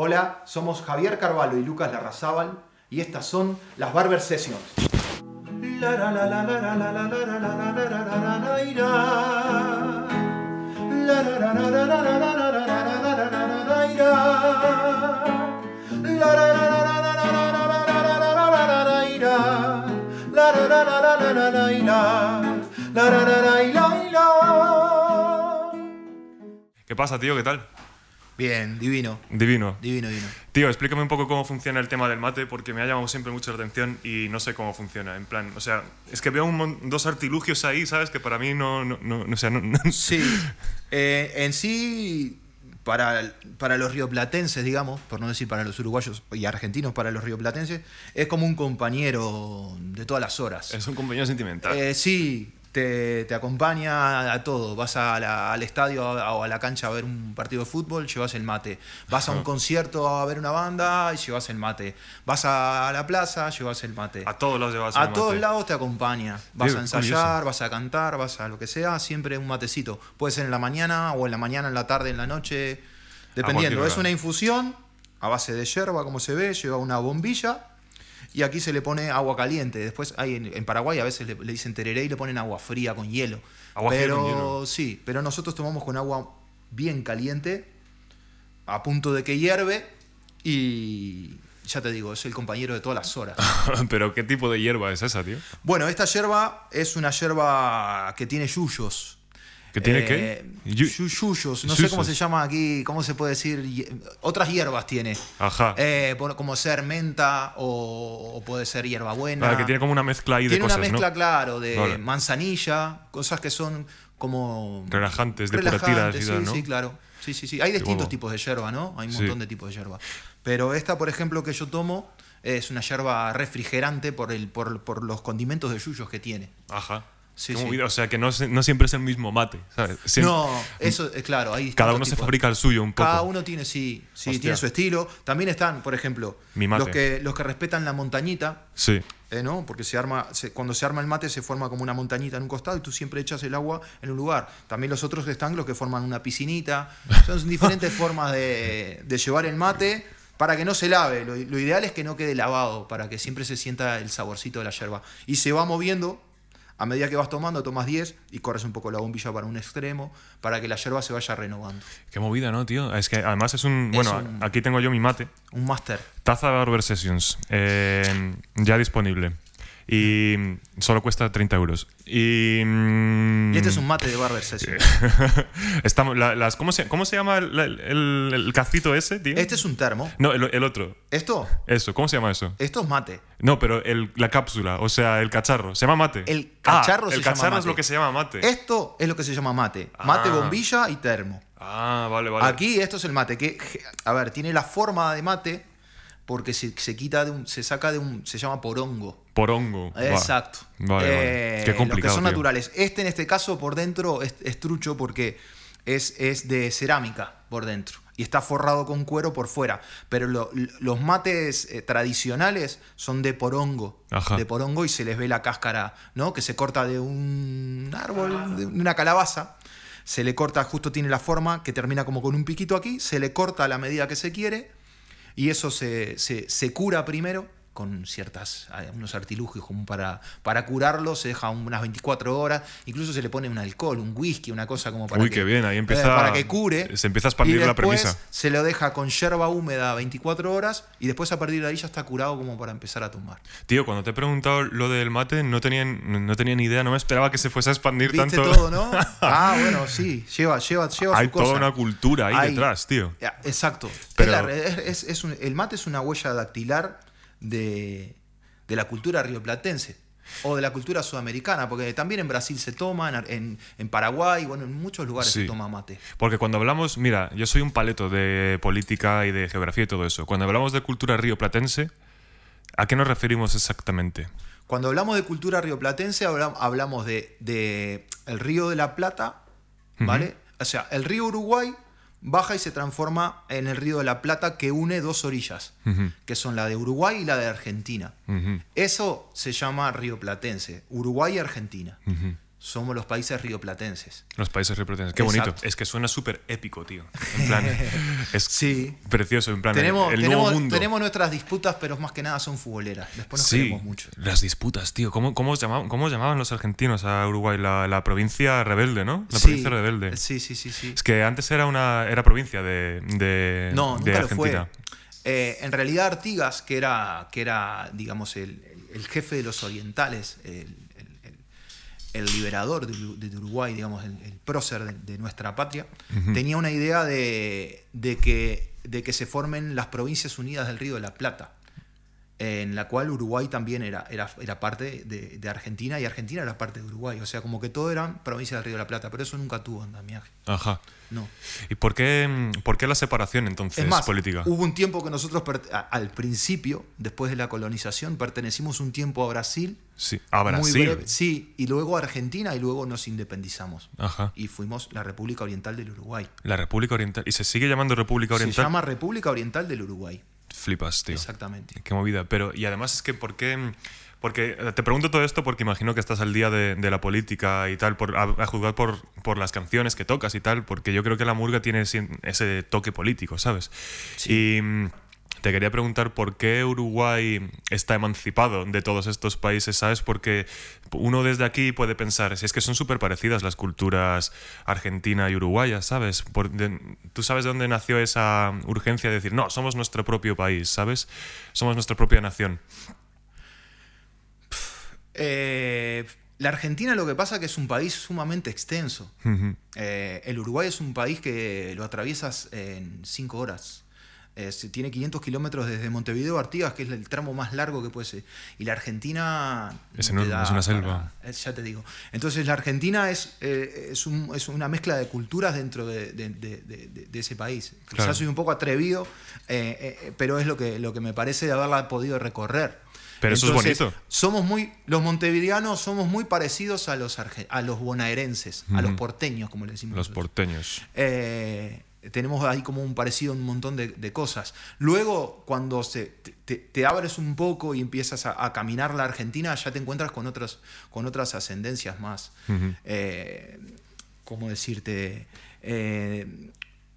Hola, somos Javier Carvalho y Lucas Larrazábal y estas son las Barber Sessions. ¿Qué pasa, tío? ¿Qué tal? Bien, divino. Divino. Divino, divino. Tío, explícame un poco cómo funciona el tema del mate, porque me ha llamado siempre mucho la atención y no sé cómo funciona. En plan, o sea, es que veo un dos artilugios ahí, ¿sabes? Que para mí no. no, no, no, o sea, no- no- Sí, eh, en sí, para, para los rioplatenses, digamos, por no decir para los uruguayos y argentinos, para los rioplatenses, es como un compañero de todas las horas. Es un compañero sentimental. Eh, sí, te, te acompaña a todo. Vas a la- al estadio a- o a la cancha a ver un partido de fútbol, llevas el mate. Vas a un concierto a ver una banda y llevas el mate. Vas a la plaza, llevas el mate. a todos los llevas A el todos mate. lados te acompaña. Vas a ensayar, curioso. vas a cantar, vas a lo que sea, siempre un matecito. Puede ser en la mañana o en la mañana, en la tarde, en la noche, dependiendo. Es una infusión a base de yerba, como se ve, lleva una bombilla y aquí se le pone agua caliente. Después hay en, en Paraguay a veces le, le dicen tereré y le ponen agua fría con hielo. Agua fría pero con hielo. sí, pero nosotros tomamos con agua bien caliente, a punto de que hierve y ya te digo, es el compañero de todas las horas. Pero ¿qué tipo de hierba es esa, tío? Bueno, esta yerba es una yerba que tiene yuyos. ¿Que tiene Eh, qué? Yu- yu- yuyos, no sé cómo se llama aquí, cómo se puede decir. Otras hierbas tiene. Ajá. Eh, como ser menta o, o puede ser hierbabuena. Vale, que tiene como una mezcla ahí de Tiene cosas, una mezcla, ¿no? claro, de Vale. manzanilla, cosas que son como. Relajantes, relajantes, depurativas sí, ¿no? sí, claro. Sí, sí, sí. Hay distintos tipos de yerba, ¿no? Hay un Sí. montón de tipos de yerba. Pero esta, por ejemplo, que yo tomo, es una yerba refrigerante por, el, por, por los condimentos de yuyos que tiene. Ajá. Sí, sí. O sea, que no, siempre es el mismo mate, No, eso es claro. Hay Cada uno se fabrica el suyo un poco. Cada uno tiene, sí, sí Hostia. tiene su estilo. También están, por ejemplo, los que, los que respetan la montañita, Sí. eh, ¿no? Porque se arma, se- cuando se arma el mate se forma como una montañita en un costado y tú siempre echas el agua en un lugar. También los otros están los que forman una piscinita. Son diferentes formas de, de llevar el mate para que no se lave. Lo, lo ideal es que no quede lavado, para que siempre se sienta el saborcito de la yerba. Y se va moviendo. A medida que vas tomando, tomas 10 y corres un poco la bombilla para un extremo para que la yerba se vaya renovando. Qué movida, ¿no, tío? Es que además es un... Es Bueno, un- aquí tengo yo mi mate. Un máster. Taza Barber Sessions. eh, ya disponible. Y solo cuesta 30 euros. Y... mm, Y este es un mate de Barber Session. Estamos, la- las, ¿cómo, se, ¿Cómo se llama el, el, el cacito ese, tío? Este es un termo. No, el, el otro. Esto, Eso, ¿cómo se llama eso? esto es mate. No, pero el- la cápsula, o sea, el cacharro. ¿Se llama mate? El cacharro Ah, se el llama cacharro es mate. lo que se llama mate. Esto es lo que se llama mate. Mate, Ah. bombilla y termo. Ah, vale, vale. Aquí esto es el mate, que, a ver, tiene la forma de mate porque se, se quita de un, se saca de un, se llama porongo. Porongo. Exacto. Vale, vale. Eh, Qué Los complicado. que son tío. naturales. Este en este caso por dentro es, es trucho porque es, es de cerámica por dentro. Y está forrado con cuero por fuera. Pero lo- los mates eh, tradicionales son de porongo. Ajá. De porongo y se les ve la cáscara, ¿no? Que se corta de un árbol, de una calabaza. Se le corta, justo tiene la forma que termina como con un piquito aquí. Se le corta a la medida que se quiere. Y eso se, se- se cura primero con ciertas unos artilugios como para, para curarlo, se deja unas 24 horas, incluso se le pone un alcohol, un whisky, una cosa como para Uy, que, qué bien, ahí eh, empieza- para que cure. se empieza a expandir Y la premisa. Se lo deja con yerba húmeda 24 horas y después a partir de ahí ya está curado como para empezar a tomar. Tío, cuando te he preguntado lo del mate, no tenía, no tenía ni idea, no me esperaba que se fuese a expandir ¿Viste tanto. todo, no? Ah, bueno, sí, lleva, lleva, lleva Hay su cosa. toda una cultura ahí Hay- detrás, tío. Exacto. Pero- Es la- es- es- es un- el mate es una huella dactilar de, de la cultura rioplatense o de la cultura sudamericana, porque también en Brasil se toma, en, en, Paraguay, bueno, en muchos lugares Sí. se toma mate. Porque cuando hablamos, mira, yo soy un paleto de política y de geografía y todo eso. Cuando hablamos de cultura rioplatense, ¿a qué nos referimos exactamente? Cuando hablamos de cultura rioplatense, habla- hablamos de, de el río de la Plata, ¿vale? O sea, el río Uruguay baja y se transforma en el río de la Plata que une dos orillas, que son la de Uruguay y la de Argentina. Eso se llama río platense, Uruguay y Argentina. Somos los países rioplatenses. Los países rioplatenses. Qué bonito. Es que suena súper épico, tío. En plan, es Sí. precioso. En plan, Tenemos, el tenemos, nuevo mundo. tenemos nuestras disputas, pero más que nada son futboleras. Después nos sí, queremos mucho. las disputas, tío. ¿Cómo, cómo, llamaban, cómo llamaban los argentinos a Uruguay? La, la provincia rebelde, ¿no? La Sí, provincia rebelde. Sí, sí, sí, sí. Es que antes era una era provincia de, de, No, de nunca lo Argentina. fue. Eh, en realidad Artigas, que era, que era digamos, el, el jefe de los orientales, el- el liberador de, de Uruguay, digamos, el, el prócer de, de nuestra patria, tenía una idea de, de que, de que se formen las provincias unidas del Río de la Plata, en la cual Uruguay también era, era, era parte de, de Argentina y Argentina era parte de Uruguay. O sea, como que todo eran provincias del Río de la Plata, pero eso nunca tuvo andamiaje. Ajá. No. ¿Y por qué, por qué la separación entonces Es más, política? hubo un tiempo que nosotros, al principio, después de la colonización, pertenecimos un tiempo a Brasil. Sí, a muy Brasil. breve, sí, y luego a Argentina y luego nos independizamos. Ajá. Y fuimos la República Oriental del Uruguay. La República Oriental. ¿Y se sigue llamando República Se Oriental? llama República Oriental del Uruguay. Flipas, tío. Exactamente. Qué movida. Pero, y además es que, ¿por qué? Porque eh, te pregunto todo esto porque imagino que estás al día de, de la política y tal, por, a, a juzgar por, por las canciones que tocas y tal, porque yo creo que la murga tiene ese toque político, ¿sabes? Y mm, te quería preguntar por qué Uruguay está emancipado de todos estos países, ¿sabes? Porque uno desde aquí puede pensar, si es que son súper parecidas las culturas argentina y uruguaya, ¿sabes? Por- de- Tú sabes de dónde nació esa urgencia de decir, no, somos nuestro propio país, ¿sabes? Somos nuestra propia nación. Eh, la Argentina lo que pasa es que es un país sumamente extenso. Eh, el Uruguay es un país que lo atraviesas en cinco horas. Eh, tiene 500 kilómetros desde Montevideo a Artigas, que es el tramo más largo que puede ser. Y la Argentina... Es no da es una para- selva. eh, ya te digo. Entonces la Argentina es, eh, es, un- es una mezcla de culturas dentro de, de- de- de- de- de ese país. Claro. Quizás soy un poco atrevido, eh, eh, pero es lo que, lo que me parece de haberla podido recorrer. Pero eso es bonito. Somos muy, los montevideanos somos muy parecidos a los, arge- a los bonaerenses, a los porteños, como le decimos. Los nosotros. porteños. Eh, tenemos ahí como un parecido en un montón de, de cosas. Luego, cuando se, te, abres un poco y empiezas a, a caminar la Argentina, ya te encuentras con, otros, con otras ascendencias más, eh, ¿cómo decirte? Eh,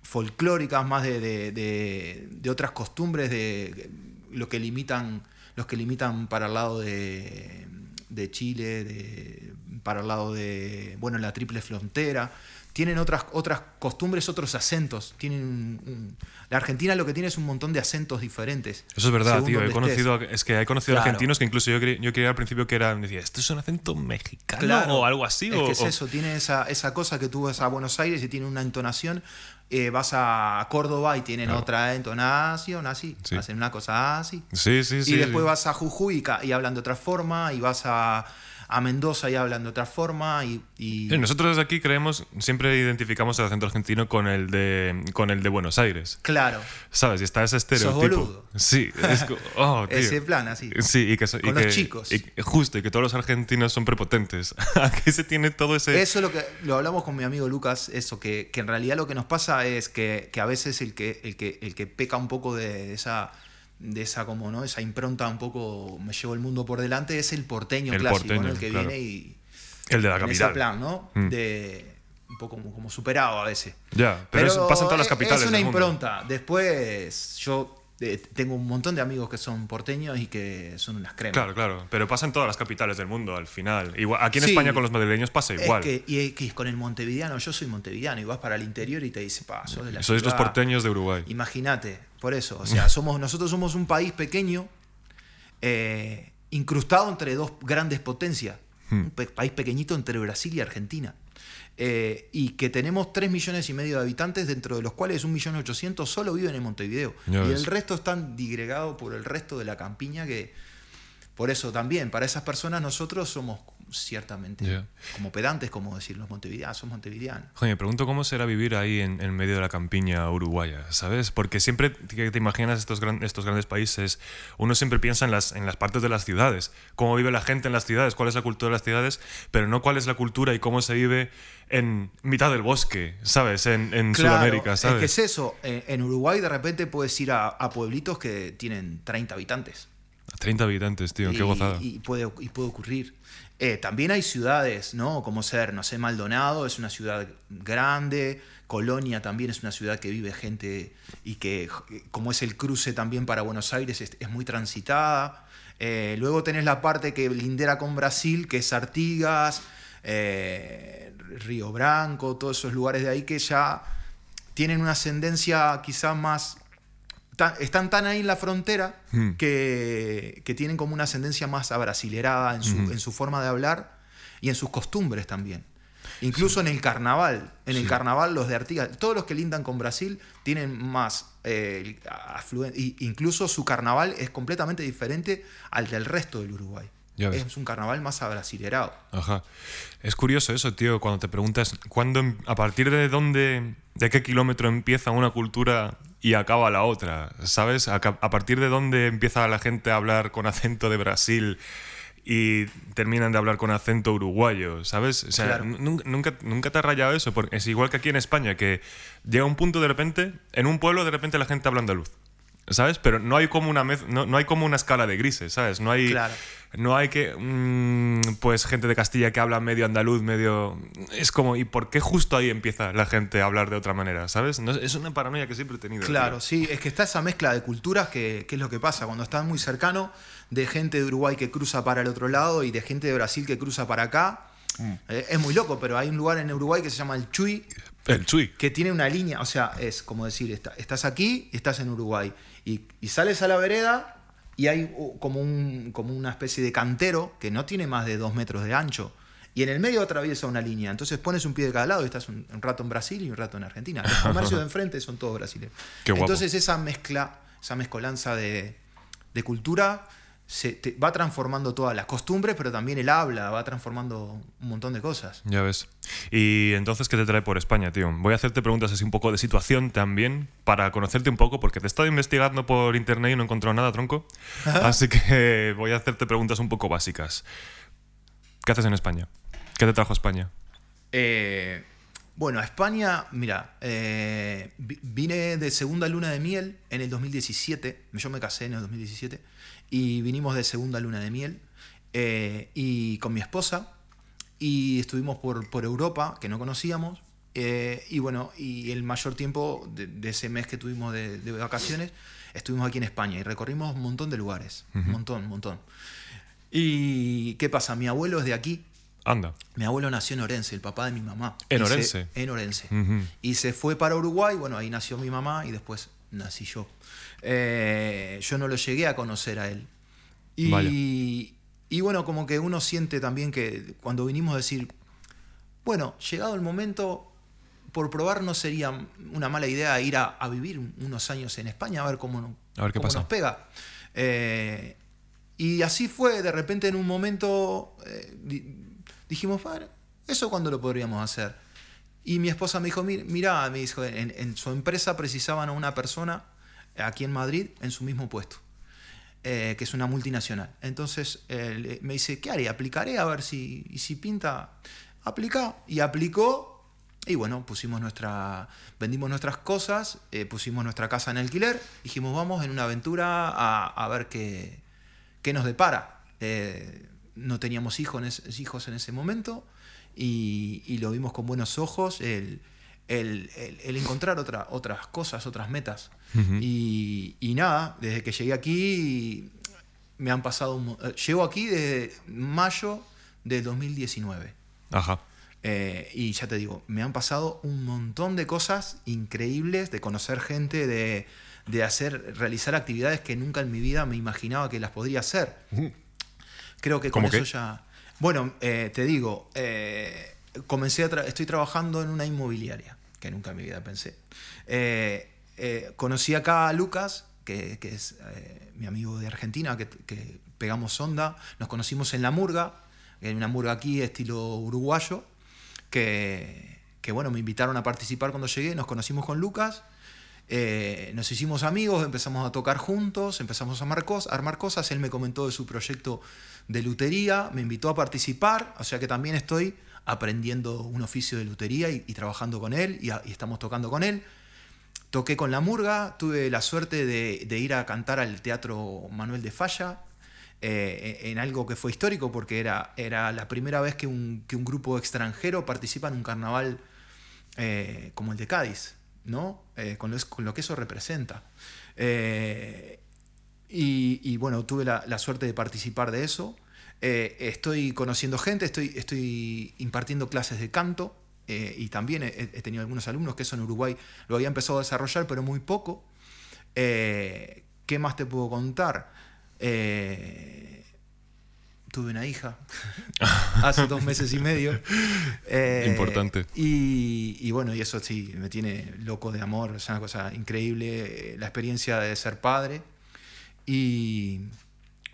folclóricas, más de, de- de- de otras costumbres, de lo que limitan, los que limitan para el lado de, de Chile, de, para el lado de, bueno, la triple frontera. Tienen otras, otras costumbres, otros acentos. Tienen la Argentina lo que tiene es un montón de acentos diferentes. Eso es verdad, tío. He conocido, estés. es que he conocido Claro. argentinos que incluso yo, yo creía al principio que era, decía, ¿esto es un acento mexicano Claro. o algo así? Es o, que es o- eso, tiene esa, esa cosa que tú vas a Buenos Aires y tiene una entonación. eh, vas a Córdoba y tienen Claro. otra entonación así. Sí. Hacen una cosa así. Sí, sí, sí. y después sí. vas a Jujuy y, y hablan de otra forma. Y vas a, a Mendoza y hablan de otra forma. Y, y- Sí, nosotros desde aquí creemos, siempre identificamos el acento argentino con el de, con el de Buenos Aires. claro, ¿Sabes? Y está ese estereotipo. boludo. Sí, es oh, tío. ese plan así. Sí, y que, so- y Con los que- chicos. y- justo, y que todos los argentinos son prepotentes. Aquí se tiene todo ese. Eso es lo que lo hablamos con mi amigo Lucas, eso, que, que en realidad lo que nos pasa es que, que a veces el que, el que, el que peca un poco de esa, de esa como, ¿no? Esa impronta un poco me llevo el mundo por delante, es el porteño El clásico, porteño, ¿no? El que claro. viene y. El de la capital. ese plan, ¿no? Mm. De un poco como, como superado a veces. Ya, pero, eso pasa en todas las es- capitales. Es una impronta. Después yo eh, tengo un montón de amigos que son porteños y que son unas cremas. Claro, claro. Pero pasa en todas las capitales del mundo al final. Igual, aquí en Sí. España con los madrileños pasa Es igual. que, y es que con el montevideano, yo soy montevideano y vas para el interior y te dice, pa, sos de la Sois los ciudad". porteños de Uruguay. Imagínate, por eso. O sea, somos, nosotros somos un país pequeño, eh, incrustado entre dos grandes potencias. Hmm. Un país pequeñito entre Brasil y Argentina. Eh, y que tenemos 3 millones y medio de habitantes, dentro de los cuales 1.800.000 solo viven en Montevideo. Y el resto están digregados por el resto de la campiña que... Por eso también, para esas personas nosotros somos ciertamente Ya. como pedantes, como decir los montevideanos, son montevideanos. Joder, me pregunto cómo será vivir ahí en, en medio de la campiña uruguaya, ¿sabes? Porque siempre que te imaginas estos, gran- estos grandes países, uno siempre piensa en las, en las partes de las ciudades, cómo vive la gente en las ciudades, cuál es la cultura de las ciudades, pero no cuál es la cultura y cómo se vive en mitad del bosque, ¿sabes? En, en Claro, Sudamérica, ¿sabes? Es que es eso. En, en Uruguay de repente puedes ir a, a pueblitos que tienen 30 habitantes. 30 habitantes, tío, qué y, gozada. Y puede, y puede ocurrir. Eh, también hay ciudades, ¿no? Como ser, no sé, Maldonado es una ciudad grande, Colonia también es una ciudad que vive gente y que, como es el cruce también para Buenos Aires, es, muy transitada. Eh, luego tenés la parte que lindera con Brasil, que es Artigas, eh, Río Branco, todos esos lugares de ahí que ya tienen una ascendencia quizás más están tan ahí en la frontera Hmm. que, que tienen como una ascendencia más abrasilerada en su, Ujú. en su forma de hablar y en sus costumbres también. Incluso en el carnaval. En el carnaval los de Artigas, todos los que lindan con Brasil tienen más eh, afluen- y incluso su carnaval es completamente diferente al del resto del Uruguay. Es un carnaval más abrasilerado. Ajá. Es curioso eso, tío, cuando te preguntas ¿cuándo, em- a partir de dónde, de qué kilómetro empieza una cultura y acaba la otra, ¿sabes? A, partir de dónde empieza la gente a hablar con acento de Brasil y terminan de hablar con acento uruguayo, ¿sabes? O sea, Claro. nunca, nunca te ha rayado eso, porque es igual que aquí en España, que llega un punto de repente, en un pueblo de repente la gente habla andaluz. ¿Sabes? Pero no hay como una mez- no, no hay como una escala de grises, ¿sabes? No hay Claro. no hay que mm, pues gente de Castilla que habla medio andaluz, medio es como ¿y por qué justo ahí empieza la gente a hablar de otra manera, ¿sabes? No, es una paranoia que siempre he tenido. Claro, tío. sí, es que está esa mezcla de culturas que, que es lo que pasa cuando estás muy cercano de gente de Uruguay que cruza para el otro lado y de gente de Brasil que cruza para acá. Mm. Eh, es muy loco, pero hay un lugar en Uruguay que se llama el Chuy, El chui. que tiene una línea, o sea, es como decir, está- estás aquí y estás en Uruguay. Y, y sales a la vereda y hay como, un, como una especie de cantero que no tiene más de dos metros de ancho. Y en el medio atraviesa una línea. Entonces pones un pie de cada lado y estás un, un rato en Brasil y un rato en Argentina. Los comercios de enfrente son todos brasileños. Qué guapo. Entonces esa mezcla, esa mezcolanza de, de cultura se te- va transformando todas las costumbres, pero también el habla, va transformando un montón de cosas. Ya ves. Y entonces, ¿qué te trae por España, tío? Voy a hacerte preguntas así un poco de situación también, para conocerte un poco, porque te he estado investigando por internet y no he encontrado nada, tronco. Así que voy a hacerte preguntas un poco básicas. ¿Qué haces en España? ¿Qué te trajo a España? Eh, bueno, a España, mira, eh, vi- vine de segunda luna de miel en el 2017. Yo me casé en el 2017 y vinimos de segunda luna de miel eh, y con mi esposa y estuvimos por, por Europa que no conocíamos. eh, y bueno, y el mayor tiempo de, de ese mes que tuvimos de, de vacaciones estuvimos aquí en España y recorrimos un montón de lugares. Un montón, un montón. ¿Y qué pasa? Mi abuelo es de aquí, Anda. mi abuelo nació en Orense, el papá de mi mamá. ¿En se- Orense? en Orense. Y se fue para Uruguay, bueno, ahí nació mi mamá y después nací yo. Eh, yo no lo llegué a conocer a él. Y, bueno, como que uno siente también que cuando vinimos a decir, bueno, llegado el momento, por probar no sería una mala idea ir a, a vivir unos años en España, a ver cómo, A ver qué cómo pasa. nos pega. Eh, y así fue, de repente en un momento eh, di- dijimos, "Padre, ¿eso cuándo lo podríamos hacer? Y mi esposa me dijo, "Mi- mira, me dijo, en, en su empresa precisaban a una persona aquí en Madrid en su mismo puesto, eh, que es una multinacional. Entonces eh, me dice, ¿qué haré? Aplicaré a ver si, y si pinta. Aplica. Y aplicó. Y bueno, pusimos nuestra, vendimos nuestras cosas, eh, pusimos nuestra casa en alquiler, dijimos, vamos en una aventura a, a ver qué, qué nos depara. No teníamos hijos en, ese, hijos en ese momento y, y lo vimos con buenos ojos, el, el- el- el encontrar otra, otras cosas, otras metas. Y, y nada, desde que llegué aquí, me han pasado... un eh, llego aquí desde mayo de 2019. Ajá. Eh, y ya te digo, me han pasado un montón de cosas increíbles, de conocer gente, de, de hacer, realizar actividades que nunca en mi vida me imaginaba que las podría hacer. Creo que con ¿Cómo eso qué? ya. Bueno, eh, te digo, eh, comencé a tra- estoy trabajando en una inmobiliaria, que nunca en mi vida pensé. Eh, eh, conocí acá a Lucas, que, que es eh, mi amigo de Argentina, que, que pegamos onda. Nos conocimos en La Murga, en una murga aquí estilo uruguayo, que, que bueno, me invitaron a participar cuando llegué. Nos conocimos con Lucas. Nos hicimos amigos, empezamos a tocar juntos, empezamos a armar, a armar cosas. Él me comentó de su proyecto de lutería, me invitó a participar, o sea que también estoy aprendiendo un oficio de lutería y, trabajando con él y, estamos tocando con él. Toqué con la murga, tuve la suerte de, ir a cantar al Teatro Manuel de Falla, eh, en algo que fue histórico porque era, era la primera vez que un, que un grupo extranjero participa en un carnaval eh, como el de Cádiz, ¿no? Eh, con, lo, que eso representa. Y, bueno, tuve la, suerte de participar de eso. Estoy conociendo gente, estoy, estoy impartiendo clases de canto y también he, he, tenido algunos alumnos que eso en Uruguay lo había empezado a desarrollar, pero muy poco. ¿Qué más te puedo contar? Eh, tuve una hija hace dos meses y medio. Eh, Importante. Y, bueno, y eso sí, me tiene loco de amor, es una cosa increíble, la experiencia de ser padre. Y,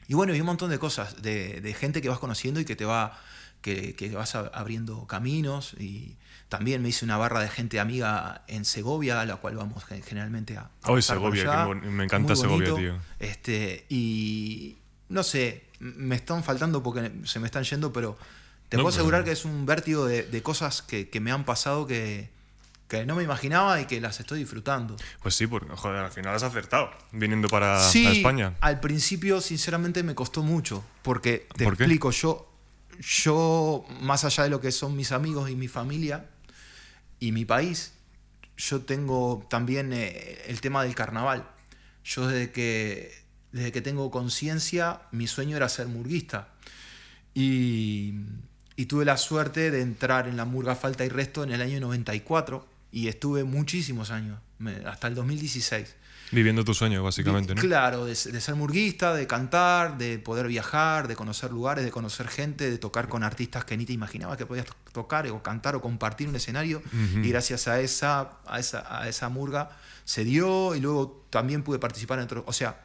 y bueno, y un montón de cosas, de, gente que vas conociendo y que te va, que, que vas abriendo caminos. Y también me hice una barra de gente amiga en Segovia, a la cual vamos generalmente a... Hoy Segovia, que me encanta Segovia, tío. Este, y no sé, me están faltando porque se me están yendo, pero te puedo asegurar que es un vértigo de, cosas que, me han pasado que, que no me imaginaba y que las estoy disfrutando. Pues sí, porque joder, al final has acertado viniendo para, España. Al principio, sinceramente, me costó mucho. Porque te explico, yo, yo, más allá de lo que son mis amigos y mi familia, y mi país, yo tengo también eh, el tema del carnaval. Yo desde que, desde que tengo conciencia, mi sueño era ser murguista. Y, y, tuve la suerte de entrar en la murga Falta y Resto en el año 94 y estuve muchísimos años, hasta el 2016. Viviendo tu sueño, básicamente, ¿no? Claro, de, ser murguista, de cantar, de poder viajar, de conocer lugares, de conocer gente, de tocar con artistas que ni te imaginabas que podías tocar o cantar o compartir un escenario. Y gracias a esa, a, esa, a esa murga se dio y luego también pude participar en otros. O sea,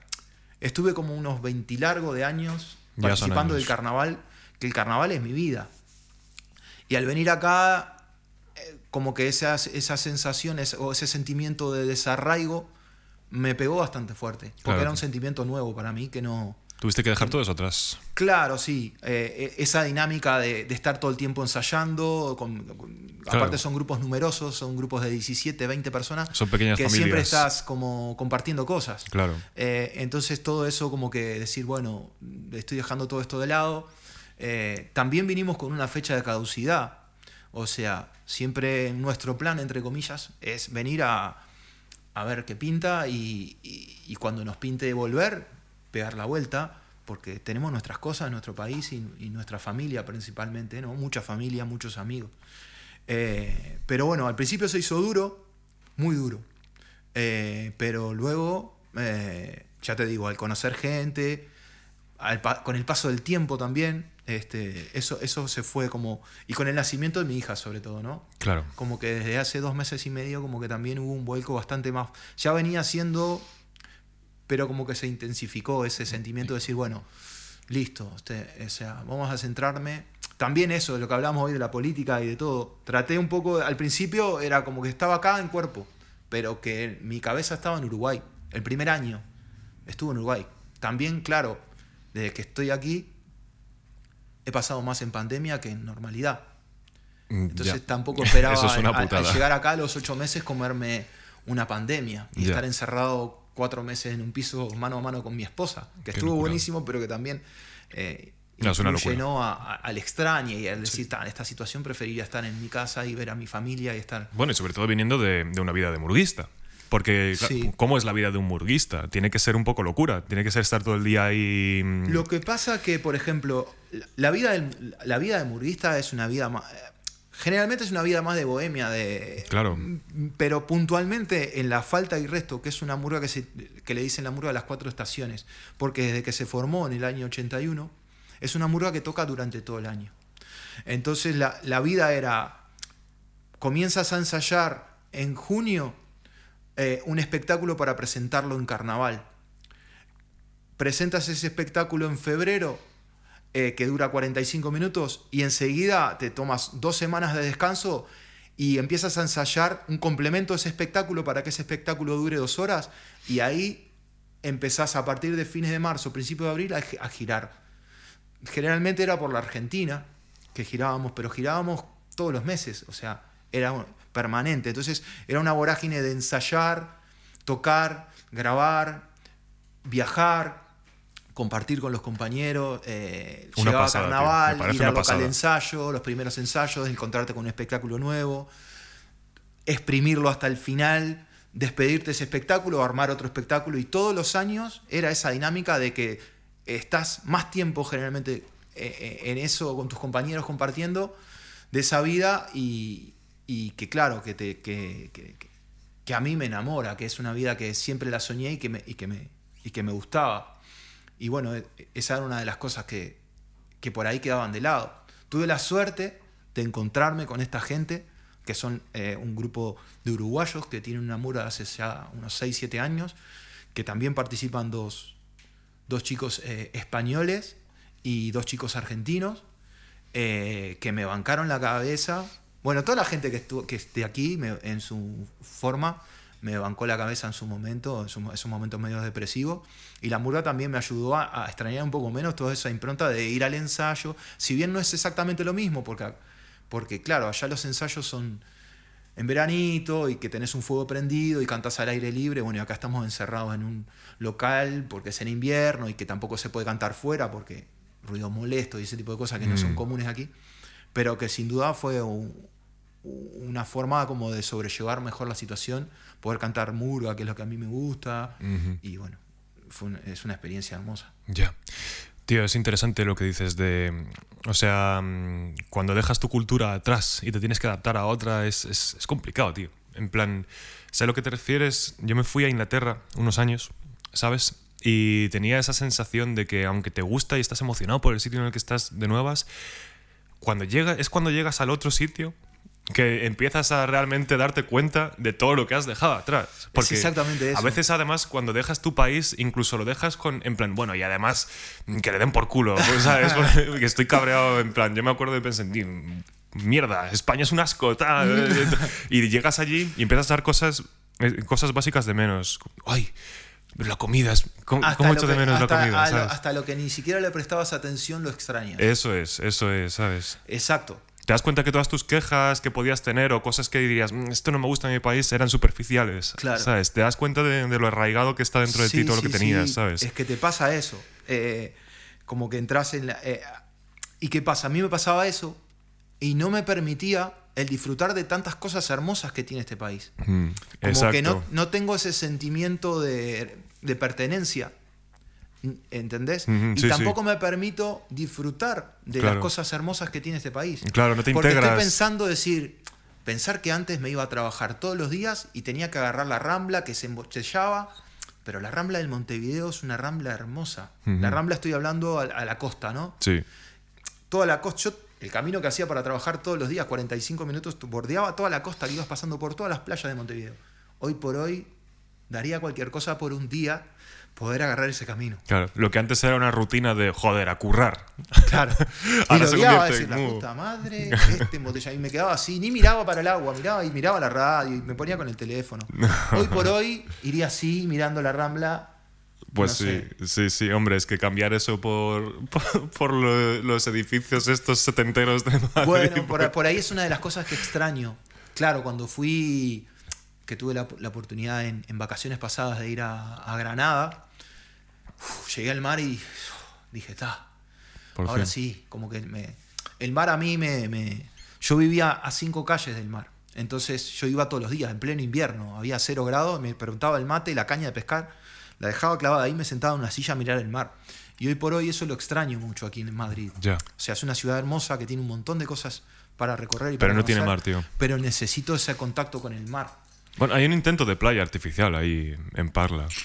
estuve como unos 20 largos de años participando del carnaval, que el carnaval es mi vida. Y al venir acá, como que esas, esas sensaciones o ese sentimiento de desarraigo me pegó bastante fuerte. Porque era un sentimiento nuevo para mí que no. Tuviste que dejar todo eso atrás. Claro, sí. Eh, e, esa dinámica de, estar todo el tiempo ensayando. Con, Aparte, son grupos numerosos, son grupos de 17, 20 personas. Son pequeñas que familias. siempre estás como compartiendo cosas. Claro. Eh, entonces, todo eso, como que decir, bueno, estoy dejando todo esto de lado. Eh, también vinimos con una fecha de caducidad. O sea, siempre nuestro plan, entre comillas, es venir a a ver qué pinta y, cuando nos pinte volver, pegar la vuelta, porque tenemos nuestras cosas nuestro país y, nuestra familia principalmente, ¿no? Mucha familia, muchos amigos. Eh, pero bueno, al principio se hizo duro, muy duro. Eh, pero luego, eh, ya te digo, al conocer gente, con el paso del tiempo también, este, eso, eso se fue como... Y con el nacimiento de mi hija sobre todo, ¿no? Claro. Como que desde hace dos meses y medio como que también hubo un vuelco bastante más... Ya venía siendo, pero como que se intensificó ese sentimiento de decir, bueno, listo, usted, o sea, vamos a centrarme. También eso, de lo que hablamos hoy de la política y de todo. Traté un poco, al principio era como que estaba acá en cuerpo, pero que mi cabeza estaba en Uruguay. El primer año estuvo en Uruguay. También, claro, desde que estoy aquí, he pasado más en pandemia que en normalidad. Mm, Entonces tampoco esperaba al, llegar acá a los ocho meses comerme una pandemia y estar encerrado cuatro meses en un piso mano a mano con mi esposa, que estuvo buenísimo, pero que también eh, no, al extraño y al decir, en esta situación preferiría estar en mi casa y ver a mi familia y estar... Bueno, y sobre todo viniendo de, de una vida de murguista. Porque, ¿cómo es la vida de un murguista? Tiene que ser un poco locura, tiene que ser estar todo el día ahí. Mm. Lo que pasa que, por ejemplo, la vida, del, la vida de murguista es una vida más. Generalmente es una vida más de bohemia, de. Claro. Pero puntualmente en La Falta y Resto, que es una murga que, se, que le dicen la murga de las cuatro estaciones, porque desde que se formó en el año 81, es una murga que toca durante todo el año. Entonces la, la vida era. Comienzas a ensayar en junio eh, un espectáculo para presentarlo en carnaval. Presentas ese espectáculo en febrero, eh, que dura 45 minutos, y enseguida te tomas dos semanas de descanso y empiezas a ensayar un complemento de ese espectáculo para que ese espectáculo dure dos horas, y ahí empezás a partir de fines de marzo, principio de abril, a, a girar. Generalmente era por la Argentina que girábamos, pero girábamos todos los meses, o sea, era permanente. Entonces era una vorágine de ensayar, tocar, grabar, viajar, compartir con los compañeros, eh, Una llegaba pasada, tío. Me carnaval, ir al local de ensayo, los primeros ensayos, encontrarte con un espectáculo nuevo, exprimirlo hasta el final, despedirte de ese espectáculo, armar otro espectáculo y todos los años era esa dinámica de que estás más tiempo generalmente eh, eh, en eso con tus compañeros compartiendo de esa vida y, y que claro, que, te, que, que- que- a mí me enamora, que es una vida que siempre la soñé y que me, y que me, y que me gustaba. Y bueno, e- esa era una de las cosas que, que por ahí quedaban de lado. Tuve la suerte de encontrarme con esta gente, que son eh, un grupo de uruguayos que tienen una mura hace ya unos 6, 7 años, que también participan dos, dos chicos eh, españoles y dos chicos argentinos, eh, que me bancaron la cabeza. Bueno, toda la gente que, estuvo, que esté aquí me- en su forma me bancó la cabeza en su momento, en su- esos momentos medio depresivos. Y la murga también me ayudó a, a extrañar un poco menos toda esa impronta de ir al ensayo. Si bien no es exactamente lo mismo, porque, porque claro, allá los ensayos son en veranito y que tenés un fuego prendido y cantás al aire libre. Bueno, y acá estamos encerrados en un local porque es en invierno y que tampoco se puede cantar fuera porque ruido molesto y ese tipo de cosas que no son Mm. comunes aquí. Pero que sin duda fue un- una forma como de sobrellevar mejor la situación, poder cantar murga, que es lo que a mí me gusta. Ujú. Y bueno, fue un- es una experiencia hermosa. Ya. Tío, es interesante lo que dices de. O sea, mm, cuando dejas tu cultura atrás y te tienes que adaptar a otra, es, es- es complicado, tío. En plan, sé a lo que te refieres. Yo me fui a Inglaterra unos años, ¿sabes? Y tenía esa sensación de que, aunque te gusta y estás emocionado por el sitio en el que estás de nuevas, cuando llega, es cuando llegas al otro sitio que empiezas a realmente darte cuenta de todo lo que has dejado atrás. Porque exactamente A eso. veces, además, cuando dejas tu país, incluso lo dejas con, en plan, bueno, y además, que le den por culo, pues, ¿sabes? Porque estoy cabreado, en plan, yo me acuerdo de pensar, "Tío, mierda, España es un asco, tal. y llegas allí y empiezas a dar cosas, eh, cosas básicas de menos. Ay, la comida, es, ¿cómo, Hasta cómo de menos hasta- la comida? lo- ¿sabes? hasta lo que ni siquiera le prestabas atención lo extrañas. Eso es, eso es, ¿sabes? Exacto. Te das cuenta que todas tus quejas que podías tener o cosas que dirías, "Mm, esto no me gusta en mi país, eran superficiales. Claro. ¿Sabes? Te das cuenta de, de lo arraigado que está dentro de Sí, ti todo lo que tenías, sí. ¿sabes? Es que te pasa eso. Eh, como que entras en la. eh, ¿Y qué pasa? A mí me pasaba eso y no me permitía el disfrutar de tantas cosas hermosas que tiene este país. Mm, Como Exacto. que no, no tengo ese sentimiento de, de pertenencia. ¿Entendés? Y sí, tampoco me permito disfrutar de Claro. las cosas hermosas que tiene este país. Claro, no te Porque integras. estoy pensando decir, pensar que antes me iba a trabajar todos los días y tenía que agarrar la rambla que se embotellaba, pero la rambla del Montevideo es una rambla hermosa. La rambla estoy hablando a, a la costa, ¿no? Sí. Toda la costa, yo el camino que hacía para trabajar todos los días, 45 minutos, bordeaba toda la costa, que ibas pasando por todas las playas de Montevideo. Hoy por hoy daría cualquier cosa por un día poder agarrar ese camino. Claro, lo que antes era una rutina de joder, a currar. Claro. Y Ahora lo se odiaba, decir, la mu- puta madre, este embotella. Y me quedaba así, ni miraba para el agua, miraba y miraba la radio y me ponía con el teléfono. Hoy por hoy iría así, mirando la rambla. Pues No sí, sí, sí, hombre, es que cambiar eso por, por, por lo- los edificios estos setenteros de Madrid. Bueno, por, por ahí es una de las cosas que extraño. Claro, cuando fui, que tuve la, la oportunidad en, en vacaciones pasadas de ir a, a Granada, uf, llegué al mar y uf, dije, está, ahora fin. sí, como que me, el mar a mí me, me- Yo vivía a cinco calles del mar, entonces yo iba todos los días, en pleno invierno, había cero grados, me preguntaba el mate, la caña de pescar, la dejaba clavada ahí, me sentaba en una silla a mirar el mar. Y hoy por hoy eso lo extraño mucho aquí en Madrid. Ya. O sea, es una ciudad hermosa que tiene un montón de cosas para recorrer y Pero para no tiene mar, tío. Pero necesito ese contacto con el mar. Bueno, hay un intento de playa artificial ahí en Parla.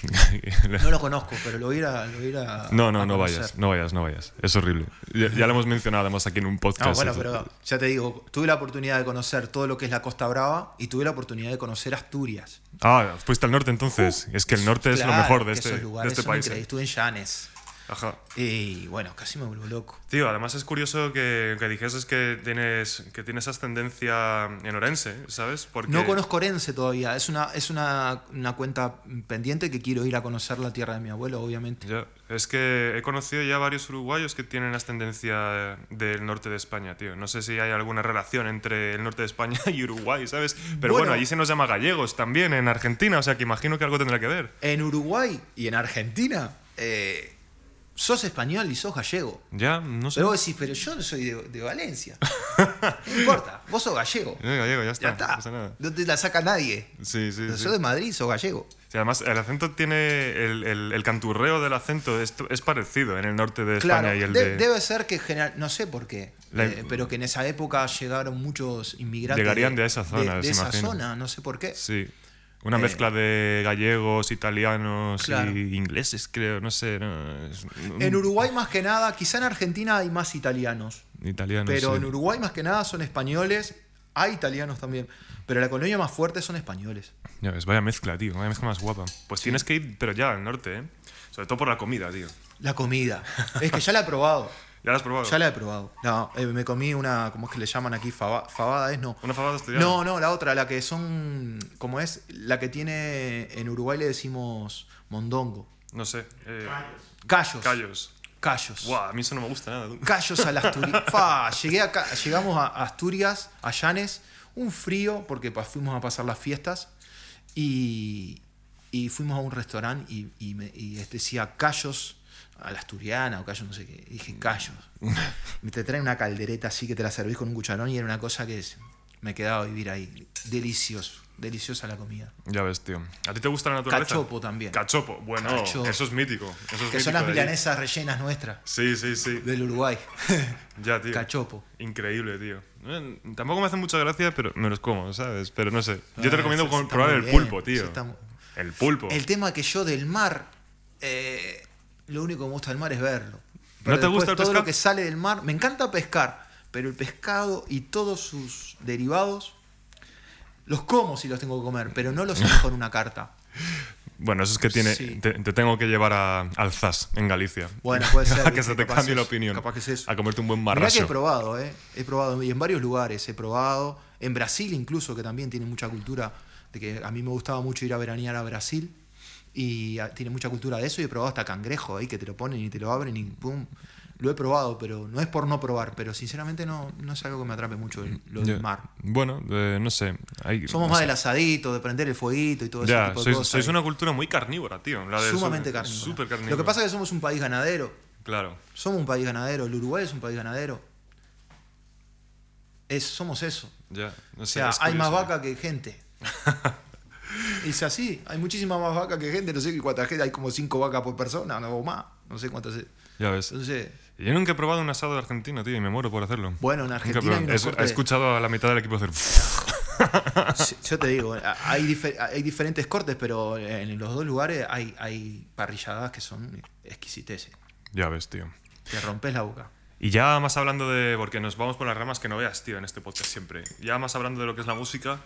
No lo conozco, pero lo voy a lo voy a, No, no, a no vayas, no vayas, no vayas. Es horrible. Ya, ya lo hemos mencionado además aquí en un podcast. No, bueno, pero ya te digo, tuve la oportunidad de conocer todo lo que es la Costa Brava y tuve la oportunidad de conocer Asturias. Ah, fuiste al norte entonces. es que el norte es lo Uh, Claro, mejor de este, de este país. eh. Estuve en Llanes. Ajá. Y bueno, casi me vuelvo loco. Tío, además es curioso que, que dijeses que tienes, que tienes ascendencia en Orense, ¿sabes? Porque No conozco Orense todavía. Es una, es una, una cuenta pendiente que quiero ir a conocer la tierra de mi abuelo, obviamente. Ya, es que he conocido ya varios uruguayos que tienen ascendencia del norte de España, tío. No sé si hay alguna relación entre el norte de España y Uruguay, ¿sabes? Pero bueno, Bueno. allí se nos llama gallegos también, en Argentina, o sea que imagino que algo tendrá que ver. En Uruguay y en Argentina, eh, sos español y sos gallego. Ya, no sé. Pero vos decís, pero yo no soy de, de Valencia. no importa, vos sos gallego. Eh, gallego, ya está. Ya está. No pasa nada. No te la saca nadie. Sí, sí, de Madrid, sos gallego. Sí, además, el acento tiene. El, el- el canturreo del acento es, es parecido en el norte de Claro, España y el de- de. debe ser que general, no sé por qué, La- eh, pero que en esa época llegaron muchos inmigrantes. Llegarían de esa zona, de, se esa zona, no sé por qué. Sí. Una Eh, mezcla de gallegos, italianos Claro. y ingleses, creo, no sé. No, es- En Uruguay más que nada, quizá en Argentina hay más italianos, Italianos. pero sí. en Uruguay más que nada son españoles, hay italianos también, pero la colonia más fuerte son españoles. Ya ves, vaya mezcla, tío. Vaya mezcla más guapa. Pues tienes que ir, pero ya al norte, ¿eh? Sobre todo por la comida, tío. La comida, es que ya la he probado, ¿Ya la has probado? ya la he probado. No, eh, me comí una, ¿cómo es que le llaman aquí? Faba- fabada es, no. ¿Una fabada asturiana? No, no, la otra, la que son, como es, la que tiene, en Uruguay le decimos mondongo. No sé. eh, Callos. callos. Callos. Buah, a mí eso no me gusta nada. Callos a la Asturias. Llegué acá, llegamos a Asturias, a Llanes, un frío, porque fuimos a pasar las fiestas, y, y fuimos a un restaurante y, y, me- y decía callos a la asturiana o callos no sé qué. Y dije, callos. Y te traen una caldereta así que te la servís con un cucharón y era una cosa que es- me quedaba a vivir ahí. Delicioso, deliciosa la comida. Ya ves, tío. ¿A ti te gusta la naturaleza? Cachopo también. Cachopo. Bueno, Cachopo. eso es mítico. Eso es Que mítico son las milanesas rellenas nuestras, Sí, sí, sí. del Uruguay. Ya, tío. Cachopo. Increíble, tío. Eh, Tampoco me hacen mucha gracia, pero me los como, ¿sabes? Pero no sé. Yo te Ah, recomiendo probar el bien, pulpo, tío. está El pulpo. El tema que yo del mar, eh, lo único que me gusta del mar es verlo. ¿No te gusta el todo pescado? lo que sale del mar? Me encanta pescar, pero el pescado y todos sus derivados los como si los tengo que comer, pero no los elijo en una carta. Bueno, eso es que tiene. Sí. Te, te tengo que llevar a, al ZAS en Galicia. Bueno, puede ser. a que se te cambie es- la opinión. Capaz que es eso. A comerte un buen Mirá que he probado, ¿eh? He probado y en varios lugares. He probado. En Brasil incluso, que también tiene mucha cultura. De que a mí me gustaba mucho ir a veranear a Brasil. Y ah, tiene mucha cultura de eso. Y he probado hasta cangrejo ahí que te lo ponen y te lo abren y pum. Lo he probado, pero no es por no probar. Pero sinceramente no, no es algo que me atrape mucho el- lo del mar. Bueno, eh, no sé. hay- Somos no más sé. del asadito, de prender el fueguito y todo ese Ya, tipo de sois, cosas. sois una cultura muy carnívora, tío. La de Sumamente su- carnívora. Súper carnívora. Lo que pasa es que somos un país ganadero. Claro. Somos un país ganadero. El Uruguay es un país ganadero. Es, somos eso. Ya. No O sea, es hay más vaca que gente. es así, hay muchísima más vaca que gente, no sé cuánta gente, hay como cinco vacas por persona no, o más, no sé cuántas. es. Ya ves. Entonces, Yo nunca he probado un asado de Argentina, tío, y me muero por hacerlo. bueno, en Argentina hay He- escuchado a la mitad del equipo hacer. Yo te digo, hay, difer- hay diferentes cortes, pero en los dos lugares hay, hay parrilladas que son exquisiteces. ya ves, tío. Te rompes la boca. Y ya más hablando de. Porque nos vamos por las ramas que no veas, tío, en este podcast siempre. Ya más hablando de lo que es la música.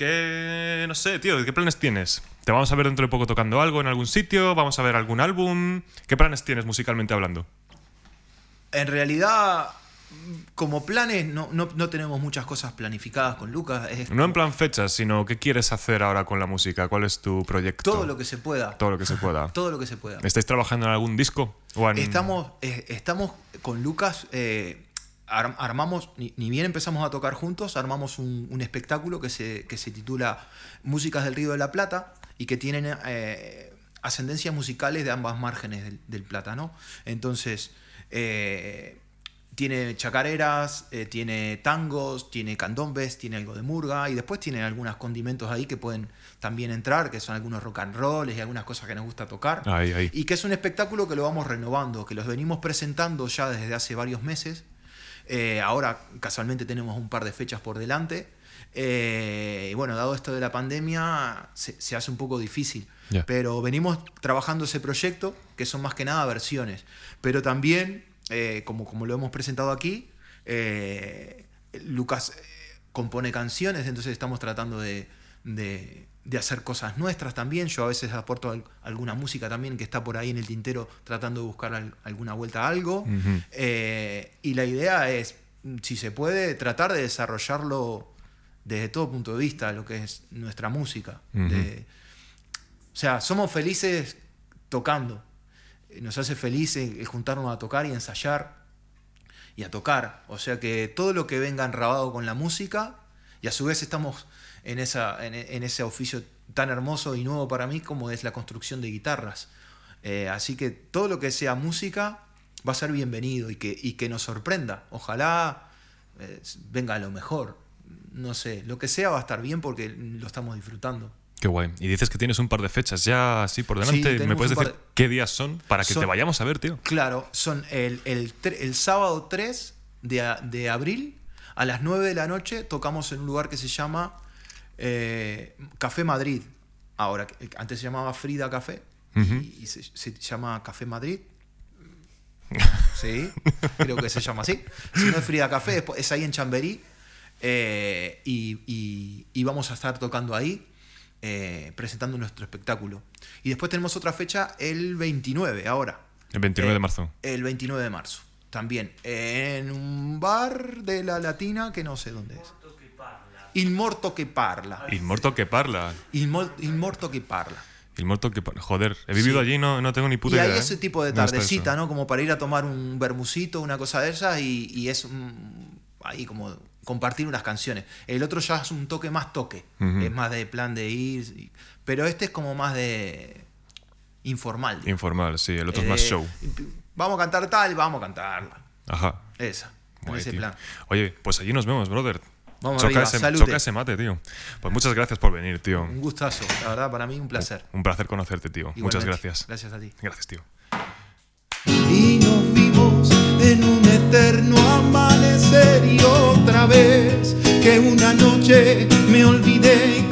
¿Qué. No sé, tío, ¿qué planes tienes? ¿Te vamos a ver dentro de poco tocando algo en algún sitio? ¿Vamos a ver algún álbum? ¿Qué planes tienes musicalmente hablando? En realidad, como planes, no, no, no tenemos muchas cosas planificadas con Lucas. Es No en plan fechas, sino qué quieres hacer ahora con la música. ¿Cuál es tu proyecto? todo lo que se pueda. Todo lo que se pueda. Todo lo que se pueda. ¿Estáis trabajando en algún disco? ¿O en- Estamos, eh, estamos con Lucas, eh, ar- armamos, ni, ni bien empezamos a tocar juntos, armamos un, un espectáculo que se, que se titula Músicas del Río de la Plata y que tienen eh, ascendencias musicales de ambas márgenes del, del Plata, ¿no? Entonces, eh, tiene chacareras, eh, tiene tangos, tiene candombes, tiene algo de murga y después tiene algunos condimentos ahí que pueden también entrar, que son algunos rock and rolls y algunas cosas que nos gusta tocar. Ahí, ahí. Y que es un espectáculo que lo vamos renovando, que los venimos presentando ya desde hace varios meses. Eh, ahora casualmente tenemos un par de fechas por delante. Eh, y bueno, dado esto de la pandemia, se, se hace un poco difícil. Pero venimos trabajando ese proyecto, que son más que nada versiones. Pero también, eh, como, como lo hemos presentado aquí, Lucas compone canciones, entonces estamos tratando de, de- de hacer cosas nuestras también. Yo a veces aporto al- alguna música también que está por ahí en el tintero tratando de buscar al- alguna vuelta a algo. Eh, y la idea es, si se puede, tratar de desarrollarlo desde todo punto de vista, lo que es nuestra música. De- o sea, somos felices tocando. Nos hace felices el juntarnos a tocar y ensayar y a tocar. O sea que todo lo que venga enrabado con la música, y a su vez estamos en, esa, en, en ese oficio tan hermoso y nuevo para mí como es la construcción de guitarras. Eh, así que todo lo que sea música va a ser bienvenido y que, y que nos sorprenda. Ojalá eh, venga lo mejor. No sé, lo que sea va a estar bien porque lo estamos disfrutando. Qué guay. Y dices que tienes un par de fechas ya así por delante. ¿Me puedes decir qué días son para que te vayamos a ver, tío? Claro, son el, el, el sábado 3 de, de, abril a las 9 de la noche tocamos en un lugar que se llama eh, Café Madrid. Ahora, antes se llamaba Frida Café y, se, llama Café Madrid. Sí, creo que se llama así. Si no es Frida Café, es ahí en Chamberí. Eh, y, vamos a estar tocando ahí, eh, presentando nuestro espectáculo. Y después tenemos otra fecha el 29, ahora. El 29 de marzo. El 29 de marzo, también. En un bar de la Latina que no sé dónde es. Il morto que parla. Il morto que parla. Il, morto que parla. Il morto que parla. Joder, he vivido allí no, no tengo ni puta idea. Y hay ese ¿eh? tipo de tardecita, ¿no? Como para ir a tomar un bermucito, una cosa de esas, y, es ahí como compartir unas canciones. El otro ya es un toque más toque. Es más de plan de ir. Pero este es como más de. informal. Informal, sí. El otro es más eh, show. Vamos a cantar tal, vamos a cantarla. Ajá. Esa. En ese plan. Oye, pues allí nos vemos, brother. Vamos choca, ese, choca ese mate, tío. Pues muchas gracias por venir, tío. Un gustazo, la verdad, para mí un placer. Un, placer conocerte, tío. Muchas gracias. Gracias a ti. Gracias, tío. Y nos vimos en un eterno amanecer y otra vez que una noche me olvidé